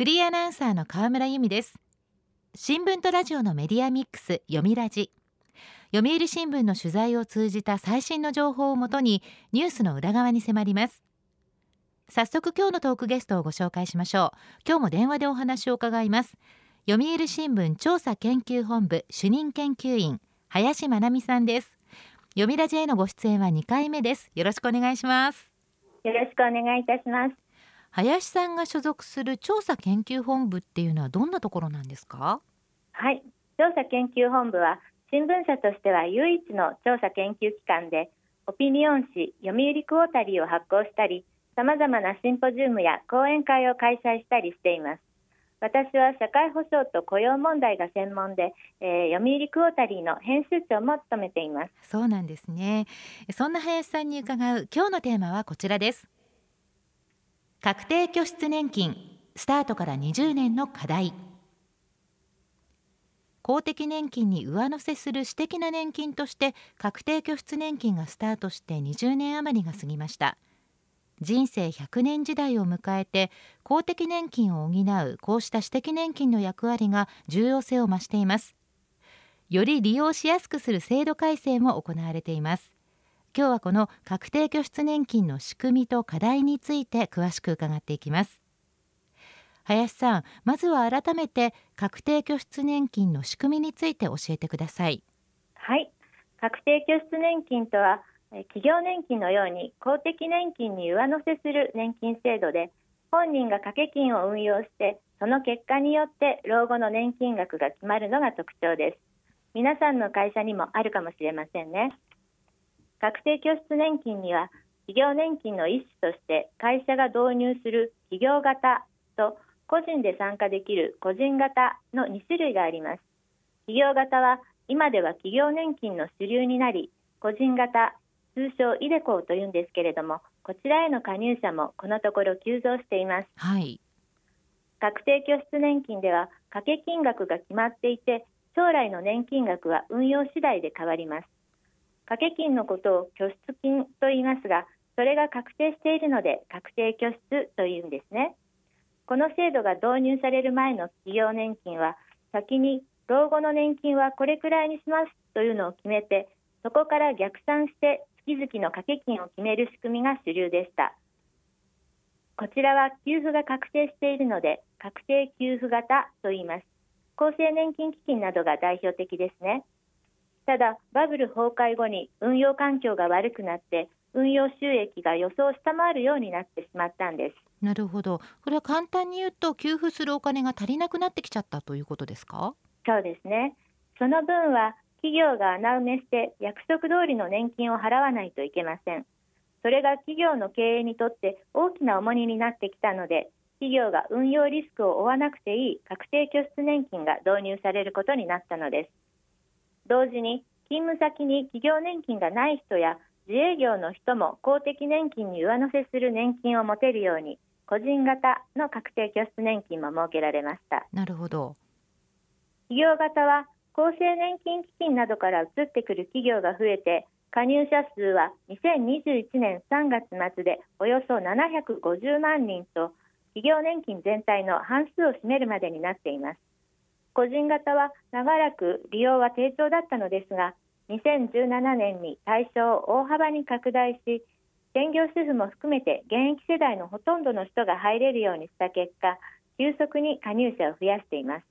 フリーアナウンサーの河村由美です。新聞とラジオのメディアミックス読みラジ。読売新聞の取材を通じた最新の情報をもとにニュースの裏側に迫ります。早速今日のトークゲストをご紹介しましょう。今日も電話でお話を伺います。読売新聞調査研究本部主任研究員林真奈美さんです。読みラジへのご出演は2回目です。よろしくお願いします。よろしくお願いいたします。林さんが所属する調査研究本部っていうのはどんなところなんですか？はい。調査研究本部は新聞社としては唯一の調査研究機関でオピニオン誌読売クォータリーを発行したりさまざまなシンポジウムや講演会を開催したりしています。私は社会保障と雇用問題が専門で、えー、読売クォータリーの編集長も務めています。そうなんですね。そんな林さんに伺う今日のテーマはこちらです確定拠出年金スタートから20年の課題。公的年金に上乗せする私的な年金として確定拠出年金がスタートして20年余りが過ぎました。人生100年時代を迎えて公的年金を補うこうした私的年金の役割が重要性を増しています。より利用しやすくする制度改正も行われています。今日はこの確定拠出年金の仕組みと課題について詳しく伺っていきます。林さんまずは改めて確定拠出年金の仕組みについて教えてください。はい。確定拠出年金とは企業年金のように公的年金に上乗せする年金制度で本人が掛け金を運用してその結果によって老後の年金額が決まるのが特徴です。皆さんの会社にもあるかもしれませんね。確定拠出年金には企業年金の一種として会社が導入する企業型と個人で参加できる個人型の2種類があります。企業型は今では企業年金の主流になり個人型通称イデコというんですけれどもこちらへの加入者もこのところ急増しています、はい、確定拠出年金では掛け金額が決まっていて将来の年金額は運用次第で変わります掛け金のことを拠出金と言いますがそれが確定しているので確定拠出というんですね。この制度が導入される前の企業年金は先に老後の年金はこれくらいにしますというのを決めてそこから逆算して月々の掛け金を決める仕組みが主流でした。こちらは給付が確定しているので確定給付型と言います。厚生年金基金などが代表的ですね。ただバブル崩壊後に運用環境が悪くなって運用収益が予想を下回るようになってしまったんです。なるほど。これは簡単に言うと給付するお金が足りなくなってきちゃったということですか？そうですね。その分は企業が穴埋めして約束通りの年金を払わないといけません。それが企業の経営にとって大きな重荷になってきたので企業が運用リスクを負わなくていい確定拠出年金が導入されることになったのです同時に勤務先に企業年金がない人や自営業の人も公的年金に上乗せする年金を持てるように個人型の確定拠出年金も設けられました。なるほど。企業型は厚生年金基金などから移ってくる企業が増えて加入者数は2021年3月末でおよそ750万人と企業年金全体の半数を占めるまでになっています個人型は長らく利用は低調だったのですが2017年に対象を大幅に拡大し専業主婦も含めて現役世代のほとんどの人が入れるようにした結果急速に加入者を増やしています。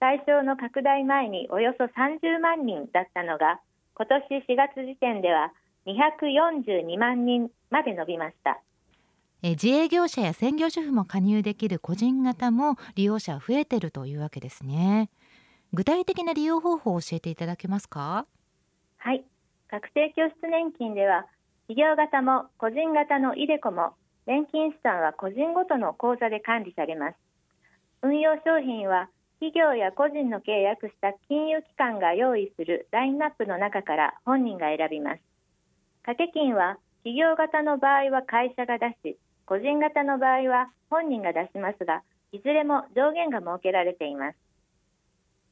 対象の拡大前におよそ30万人だったのが今年4月時点では242万人まで伸びました。え自営業者や専業主婦も加入できる個人型も利用者増えてるというわけですね。具体的な利用方法を教えていただけますか？はい。確定拠出年金では企業型も個人型のイデコも年金資産は個人ごとの口座で管理されます。運用商品は企業や個人の契約した金融機関が用意するラインナップの中から本人が選びます。掛け金は企業型の場合は会社が出し個人型の場合は本人が出しますがいずれも上限が設けられています。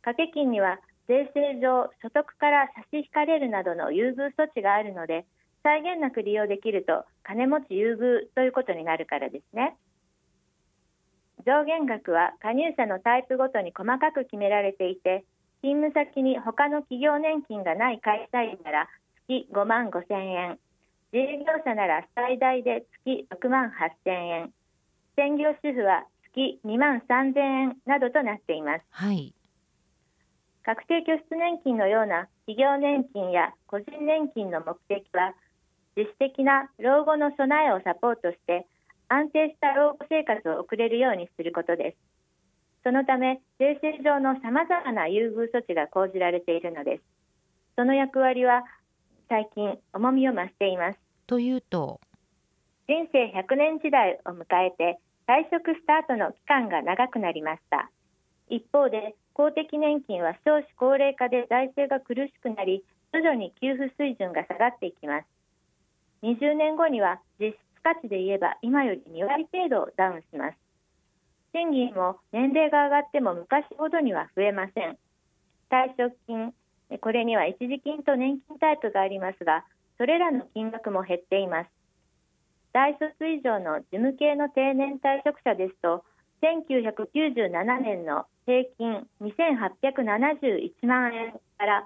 掛け金には税制上所得から差し引かれるなどの優遇措置があるので際限なく利用できると金持ち優遇ということになるからですね。上限額は加入者のタイプごとに細かく決められていて勤務先に他の企業年金がない会社員なら月5万5千円。自営業者なら最大で月6万8千円。専業主婦は月2万3千円などとなっています、はい、確定拠出年金のような企業年金や個人年金の目的は自主的な老後の備えをサポートして安定した老後生活を送れるようにすることです。そのため税制上のさまざまな優遇措置が講じられているのです。その役割は最近重みを増しています。というと？人生100年時代を迎えて退職スタートの期間が長くなりました。一方で公的年金は少子高齢化で財政が苦しくなり徐々に給付水準が下がっていきます。20年後には実質価値で言えば今より2割程度ダウンします。賃金も年齢が上がっても昔ほどには増えません。退職金これには一時金と年金タイプがありますがそれらの金額も減っています。大卒以上の事務系の定年退職者ですと1997年の平均2871万円から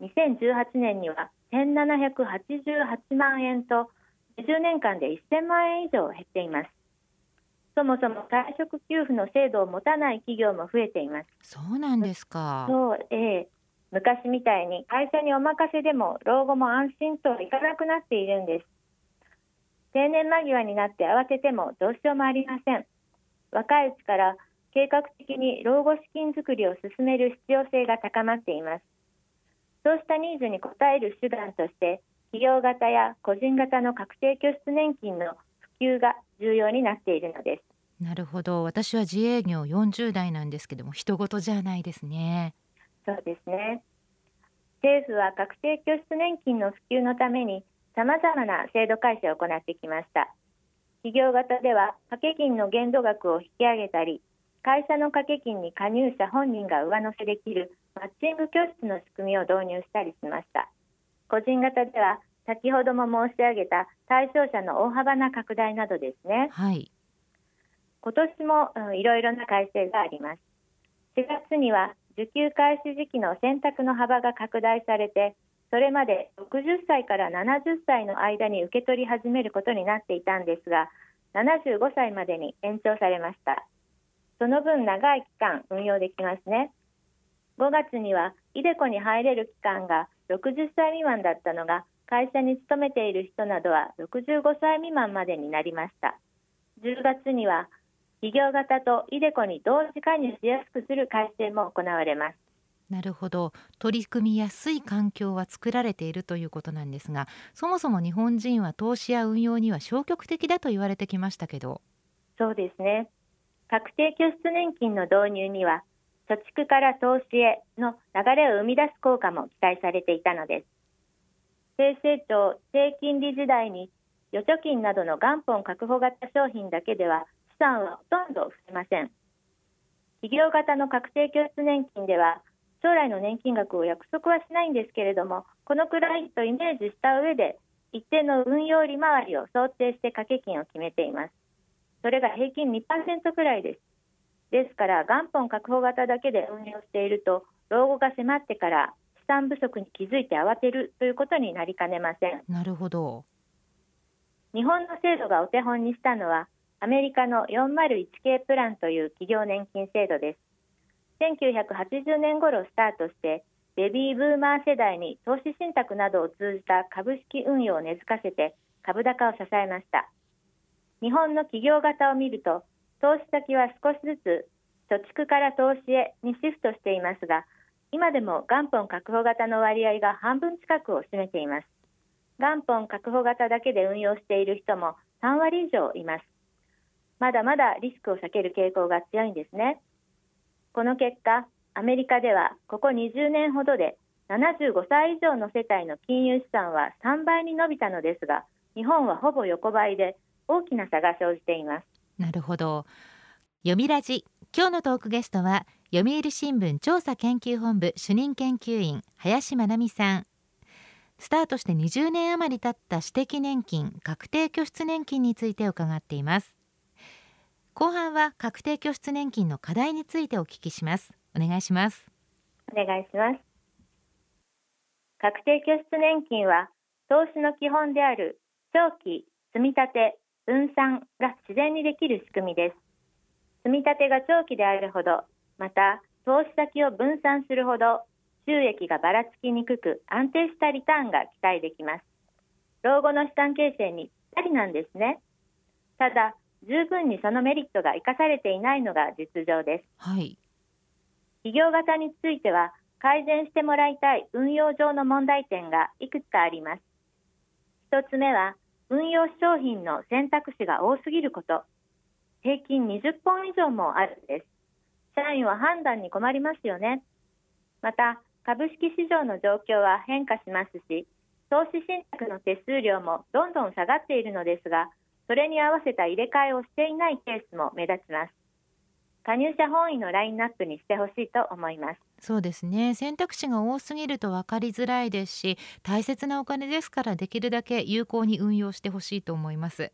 2018年には1788万円と20年間で1000万円以上減っています。そもそも退職給付の制度を持たない企業も増えています。そうなんですか。そう、ええ昔みたいに会社にお任せでも老後も安心といかなくなっているんです。定年間際になって慌ててもどうしようもありません。若いうちから計画的に老後資金づくりを進める必要性が高まっています。そうしたニーズに応える手段として企業型や個人型の確定拠出年金の普及が重要になっているのです。なるほど。私は自営業40代なんですけども人事じゃないですね。そうですね。政府は確定拠出年金の普及のためにさまざまな制度改正を行ってきました。企業型では掛け金の限度額を引き上げたり会社の掛け金に加入者本人が上乗せできるマッチング拠出の仕組みを導入したりしました。個人型では先ほども申し上げた対象者の大幅な拡大などですね、はい、今年も、うん、いろいろな改正があります。4月には受給開始時期の選択の幅が拡大されてそれまで60歳から70歳の間に受け取り始めることになっていたんですが75歳までに延長されました。その分長い期間運用できますね。5月には ideco に入れる期間が60歳未満だったのが会社に勤めている人などは65歳未満までになりました。10月には企業型と ideco に同時加入しやすくする改正も行われます。なるほど。取り組みやすい環境は作られているということなんですがそもそも日本人は投資や運用には消極的だと言われてきましたけど。そうですね。確定拠出年金の導入には貯蓄から投資への流れを生み出す効果も期待されていたのです。低成長低金利時代に預貯金などの元本確保型商品だけでは資産はほとんど増えません。企業型の確定拠出年金では将来の年金額を約束はしないんですけれどもこのくらいとイメージした上で一定の運用利回りを想定して掛け金を決めています。それが平均2%くらいです。ですから元本確保型だけで運用していると老後が迫ってから資産不足に気づいて慌てるということになりかねません。なるほど。日本の制度がお手本にしたのはアメリカの 401K プランという企業年金制度です。1980年頃スタートしてベビーブーマー世代に投資信託などを通じた株式運用を根付かせて株高を支えました。日本の企業型を見ると投資先は少しずつ貯蓄から投資へにシフトしていますが今でも元本確保型の割合が半分近くを占めています。元本確保型だけで運用している人も3割以上います。まだまだリスクを避ける傾向が強いんですね。この結果アメリカではここ20年ほどで75歳以上の世帯の金融資産は3倍に伸びたのですが日本はほぼ横ばいで大きな差が生じています。なるほど。読みラジ。今日のトークゲストは読売新聞調査研究本部主任研究員林真奈美さん。スタートして20年余り経った私的年金確定拠出年金について伺っています。後半は確定拠出年金の課題についてお聞きします。お願いします。お願いします。確定拠出年金は投資の基本である長期積立分散が自然にできる仕組みです。積立が長期であるほどまた投資先を分散するほど収益がばらつきにくく安定したリターンが期待できます。老後の資産形成にぴったりなんですね。ただ十分にそのメリットが生かされていないのが実情です、はい、企業型については改善してもらいたい運用上の問題点がいくつかあります。一つ目は運用商品の選択肢が多すぎること。平均20本以上もあるんです。社員は判断に困りますよね。また株式市場の状況は変化しますし投資信託の手数料もどんどん下がっているのですがそれに合わせた入れ替えをしていないケースも目立ちます。加入者本位のラインナップにしてほしいと思います。そうですね。選択肢が多すぎると分かりづらいですし大切なお金ですからできるだけ有効に運用してほしいと思います。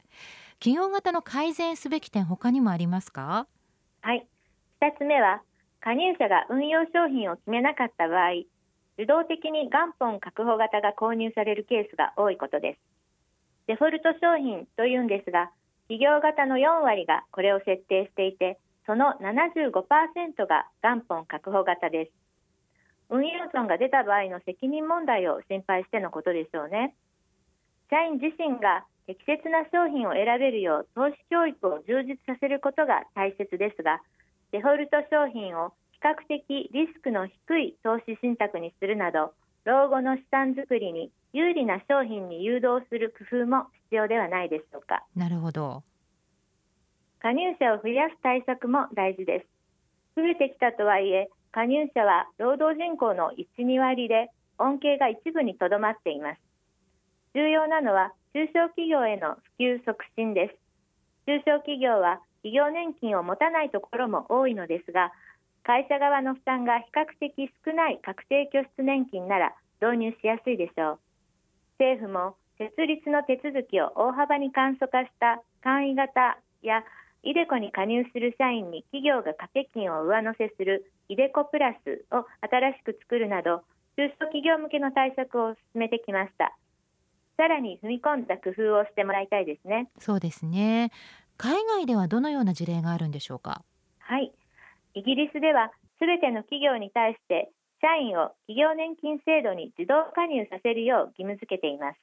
企業型の改善すべき点他にもありますか？はい。2つ目は加入者が運用商品を決めなかった場合受動的に元本確保型が購入されるケースが多いことですデフォルト商品というんですが企業型の4割がこれを設定していてその75%が元本確保型です。運用損が出た場合の責任問題を心配してのことでしょうね。社員自身が適切な商品を選べるよう投資教育を充実させることが大切ですがデフォルト商品を比較的リスクの低い投資信託にするなど老後の資産づくりに有利な商品に誘導する工夫も必要ではないでしょうか。なるほど。加入者を増やす対策も大事です。増えてきたとはいえ加入者は労働人口の1、2割で恩恵が一部にとどまっています。重要なのは中小企業への普及促進です。中小企業は企業年金を持たないところも多いのですが会社側の負担が比較的少ない確定拠出年金なら導入しやすいでしょう。政府も設立の手続きを大幅に簡素化した簡易型やイデコに加入する社員に企業が掛け金を上乗せするイデコプラスを新しく作るなど中小企業向けの対策を進めてきました。さらに踏み込んだ工夫をしてもらいたいですね。そうですね。海外ではどのような事例があるんでしょうか？はいイギリスではすべての企業に対して社員を企業年金制度に自動加入させるよう義務付けています。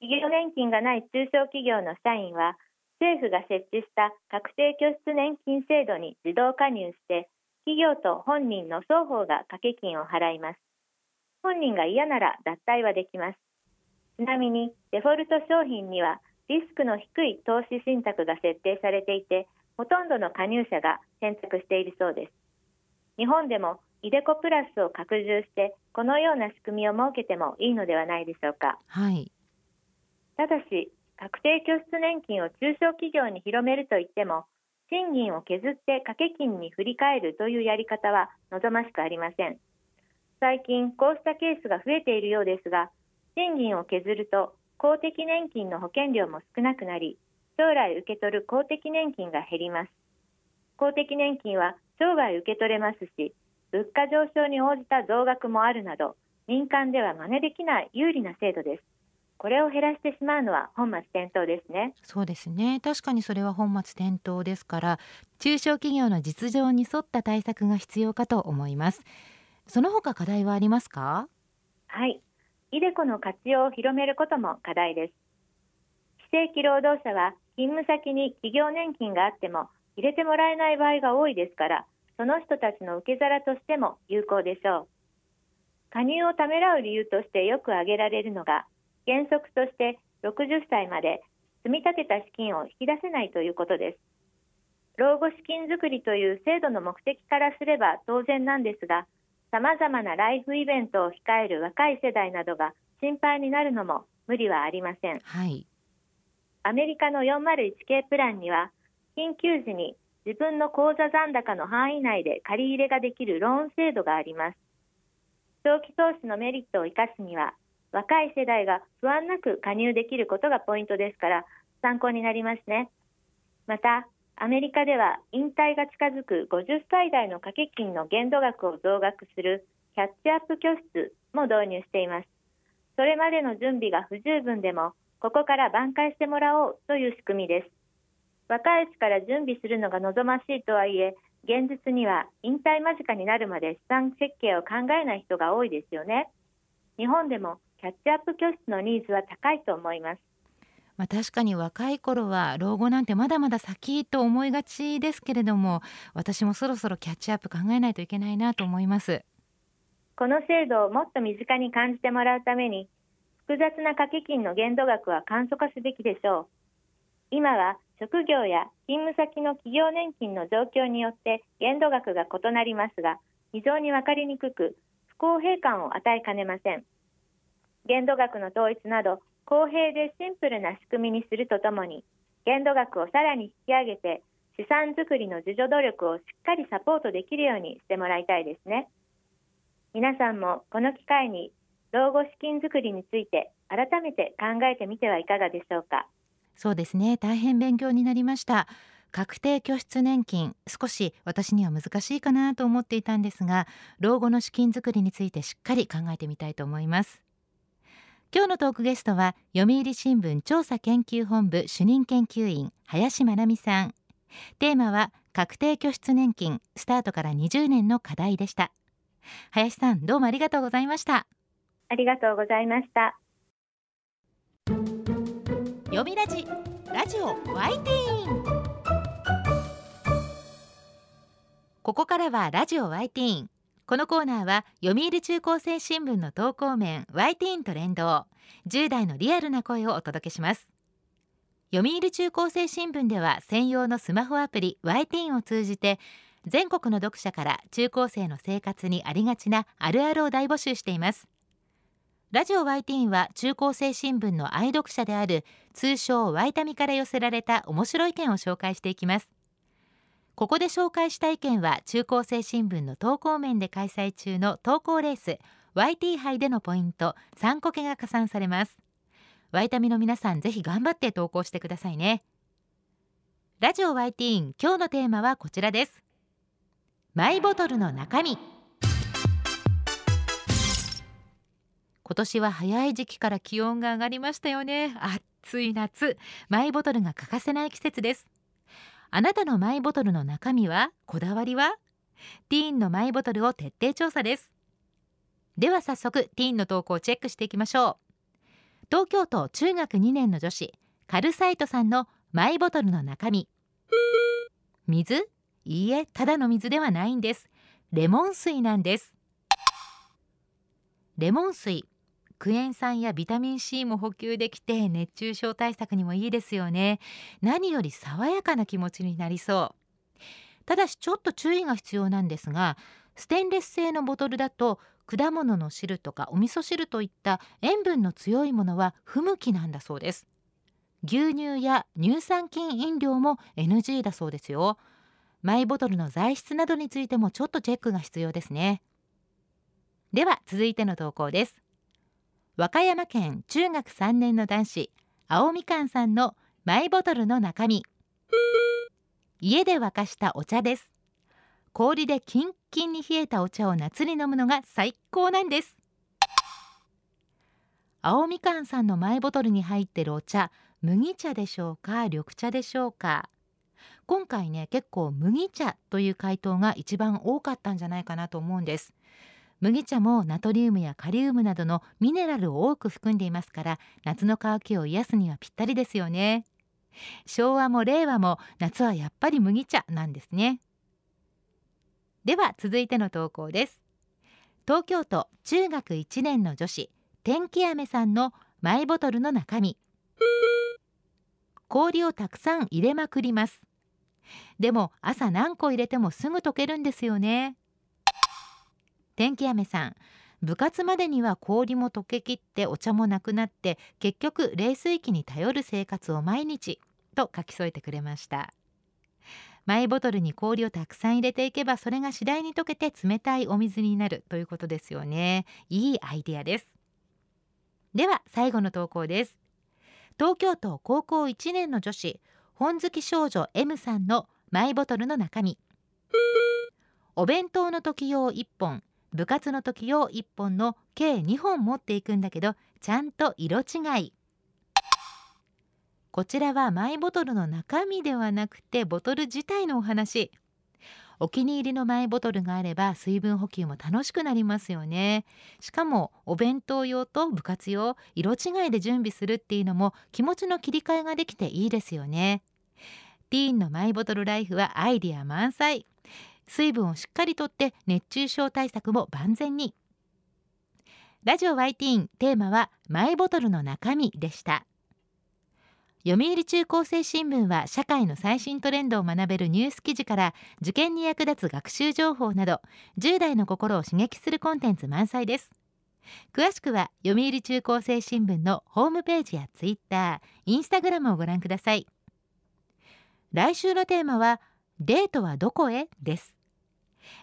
企業年金がない中小企業の社員は政府が設置した確定拠出年金制度に自動加入して企業と本人の双方が掛け金を払います。本人が嫌なら脱退はできます。ちなみにデフォルト商品にはリスクの低い投資信託が設定されていてほとんどの加入者が選択しているそうです。日本でもイデコプラスを拡充してこのような仕組みを設けてもいいのではないでしょうか、はい、ただし確定拠出年金を中小企業に広めるといっても賃金を削って掛け金に振り替えるというやり方は望ましくありません。最近こうしたケースが増えているようですが賃金を削ると公的年金の保険料も少なくなり将来受け取る公的年金が減ります。公的年金は生涯受け取れますし物価上昇に応じた増額もあるなど民間では真似できない有利な制度です。これを減らしてしまうのは本末転倒ですね。そうですね。確かにそれは本末転倒ですから中小企業の実情に沿った対策が必要かと思います。その他課題はありますか？はい。イデコの活用を広めることも課題です。非正規労働者は勤務先に企業年金があっても入れてもらえない場合が多いですからその人たちの受け皿としても有効でしょう。加入をためらう理由としてよく挙げられるのが原則として60歳まで積み立てた資金を引き出せないということです。老後資金づくりという制度の目的からすれば当然なんですがさまざまなライフイベントを控える若い世代などが心配になるのも無理はありません、はい、アメリカの 401k プランには緊急時に自分の口座残高の範囲内で借り入れができるローン制度があります。長期投資のメリットを生かすには若い世代が不安なく加入できることがポイントですから参考になりますね。またアメリカでは引退が近づく50歳代の掛け金の限度額を増額するキャッチアップ拠出も導入しています。それまでの準備が不十分でもここから挽回してもらおうという仕組みです。若いうちから準備するのが望ましいとはいえ現実には引退間近になるまで資産設計を考えない人が多いですよね。日本でもキャッチアップ拠出のニーズは高いと思います。まあ、確かに若い頃は老後なんてまだまだ先と思いがちですけれども私もそろそろキャッチアップ考えないといけないなと思います。この制度をもっと身近に感じてもらうために複雑な掛け金の限度額は簡素化すべきでしょう。今は職業や勤務先の企業年金の状況によって限度額が異なりますが非常に分かりにくく不公平感を与えかねません。限度額の統一など公平でシンプルな仕組みにするとともに限度額をさらに引き上げて資産づくりの自助努力をしっかりサポートできるようにしてもらいたいですね。皆さんもこの機会に老後資金づくりについて改めて考えてみてはいかがでしょうか？そうですね。大変勉強になりました。確定拠出年金少し私には難しいかなと思っていたんですが老後の資金づくりについてしっかり考えてみたいと思います。今日のトークゲストは読売新聞調査研究本部主任研究員林真奈美さん。テーマは確定拠出年金スタートから20年の課題でした。林さんどうもありがとうございました。ありがとうございました。読みラジラジオワイティーン。ここからはラジオワイティーン。このコーナーは読売中高生新聞の投稿面 y ティーンと連動。10代のリアルな声をお届けします。読売中高生新聞では専用のスマホアプリ y ティーンを通じて全国の読者から中高生の生活にありがちなあるあるを大募集しています。ラジオ y ティーンは中高生新聞の愛読者である通称ワイタミから寄せられた面白い意見を紹介していきます。ここで紹介した意見は中高生新聞の投稿面で開催中の投稿レース YT 杯でのポイント3個けが加算されます。ワイタミの皆さんぜひ頑張って投稿してくださいね。ラジオ YT 今日のテーマはこちらです。マイボトルの中身。今年は早い時期から気温が上がりましたよね。暑い夏。マイボトルが欠かせない季節です。あなたのマイボトルの中身は？こだわりは？ティーンのマイボトルを徹底調査です。では早速ティーンの投稿をチェックしていきましょう。東京都中学2年の女子カルサイトさんのマイボトルの中身。水？いいえただの水ではないんです。レモン水なんです。レモン水。クエン酸やビタミン C も補給できて熱中症対策にもいいですよね。何より爽やかな気持ちになりそう。ただしちょっと注意が必要なんですがステンレス製のボトルだと果物の汁とかお味噌汁といった塩分の強いものは不向きなんだそうです。牛乳や乳酸菌飲料も NG だそうですよ。マイボトルの材質などについてもちょっとチェックが必要ですね。では続いての投稿です。和歌山県中学3年の男子青みかんさんのマイボトルの中身。家で沸かしたお茶です。氷でキンキンに冷えたお茶を夏に飲むのが最高なんです。青みかんさんのマイボトルに入ってるお茶麦茶でしょうか緑茶でしょうか。今回ね結構麦茶という回答が一番多かったんじゃないかなと思うんです。麦茶もナトリウムやカリウムなどのミネラルを多く含んでいますから夏の渇きを癒すにはぴったりですよね。昭和も令和も夏はやっぱり麦茶なんですね。では続いての投稿です。東京都中学1年の女子天気雨さんのマイボトルの中身。氷をたくさん入れまくります。でも朝何個入れてもすぐ溶けるんですよね。天気雨さん部活までには氷も溶けきってお茶もなくなって結局冷水器に頼る生活を毎日と書き添えてくれました。マイボトルに氷をたくさん入れていけばそれが次第に溶けて冷たいお水になるということですよね。いいアイデアです。では最後の投稿です。東京都高校1年の女子本好き少女 M さんのマイボトルの中身。お弁当の時用1本。部活の時用1本の計2本持っていくんだけどちゃんと色違い。こちらはマイボトルの中身ではなくてボトル自体のお話。お気に入りのマイボトルがあれば水分補給も楽しくなりますよね。しかもお弁当用と部活用色違いで準備するっていうのも気持ちの切り替えができていいですよね。ティーンのマイボトルライフはアイディア満載。水分をしっかりとって熱中症対策も万全に。ラジオワイティーンテーマはマイボトルの中身でした。読売中高生新聞は社会の最新トレンドを学べるニュース記事から受験に役立つ学習情報など10代の心を刺激するコンテンツ満載です。詳しくは読売中高生新聞のホームページやツイッター、インスタグラムをご覧ください。来週のテーマはデートはどこへ？です。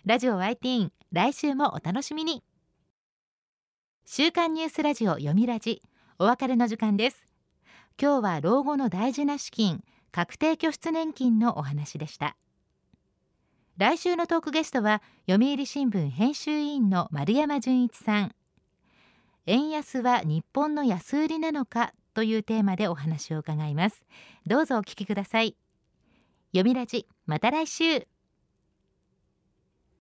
ラジオ YT 来週もお楽しみに。週刊ニュースラジオ読みラジお別れの時間です。今日は老後の大事な資金確定拠出年金のお話でした。来週のトークゲストは読売新聞編集委員の丸山純一さん。円安は日本の安売りなのかというテーマでお話を伺います。どうぞお聞きください。読みラジまた来週。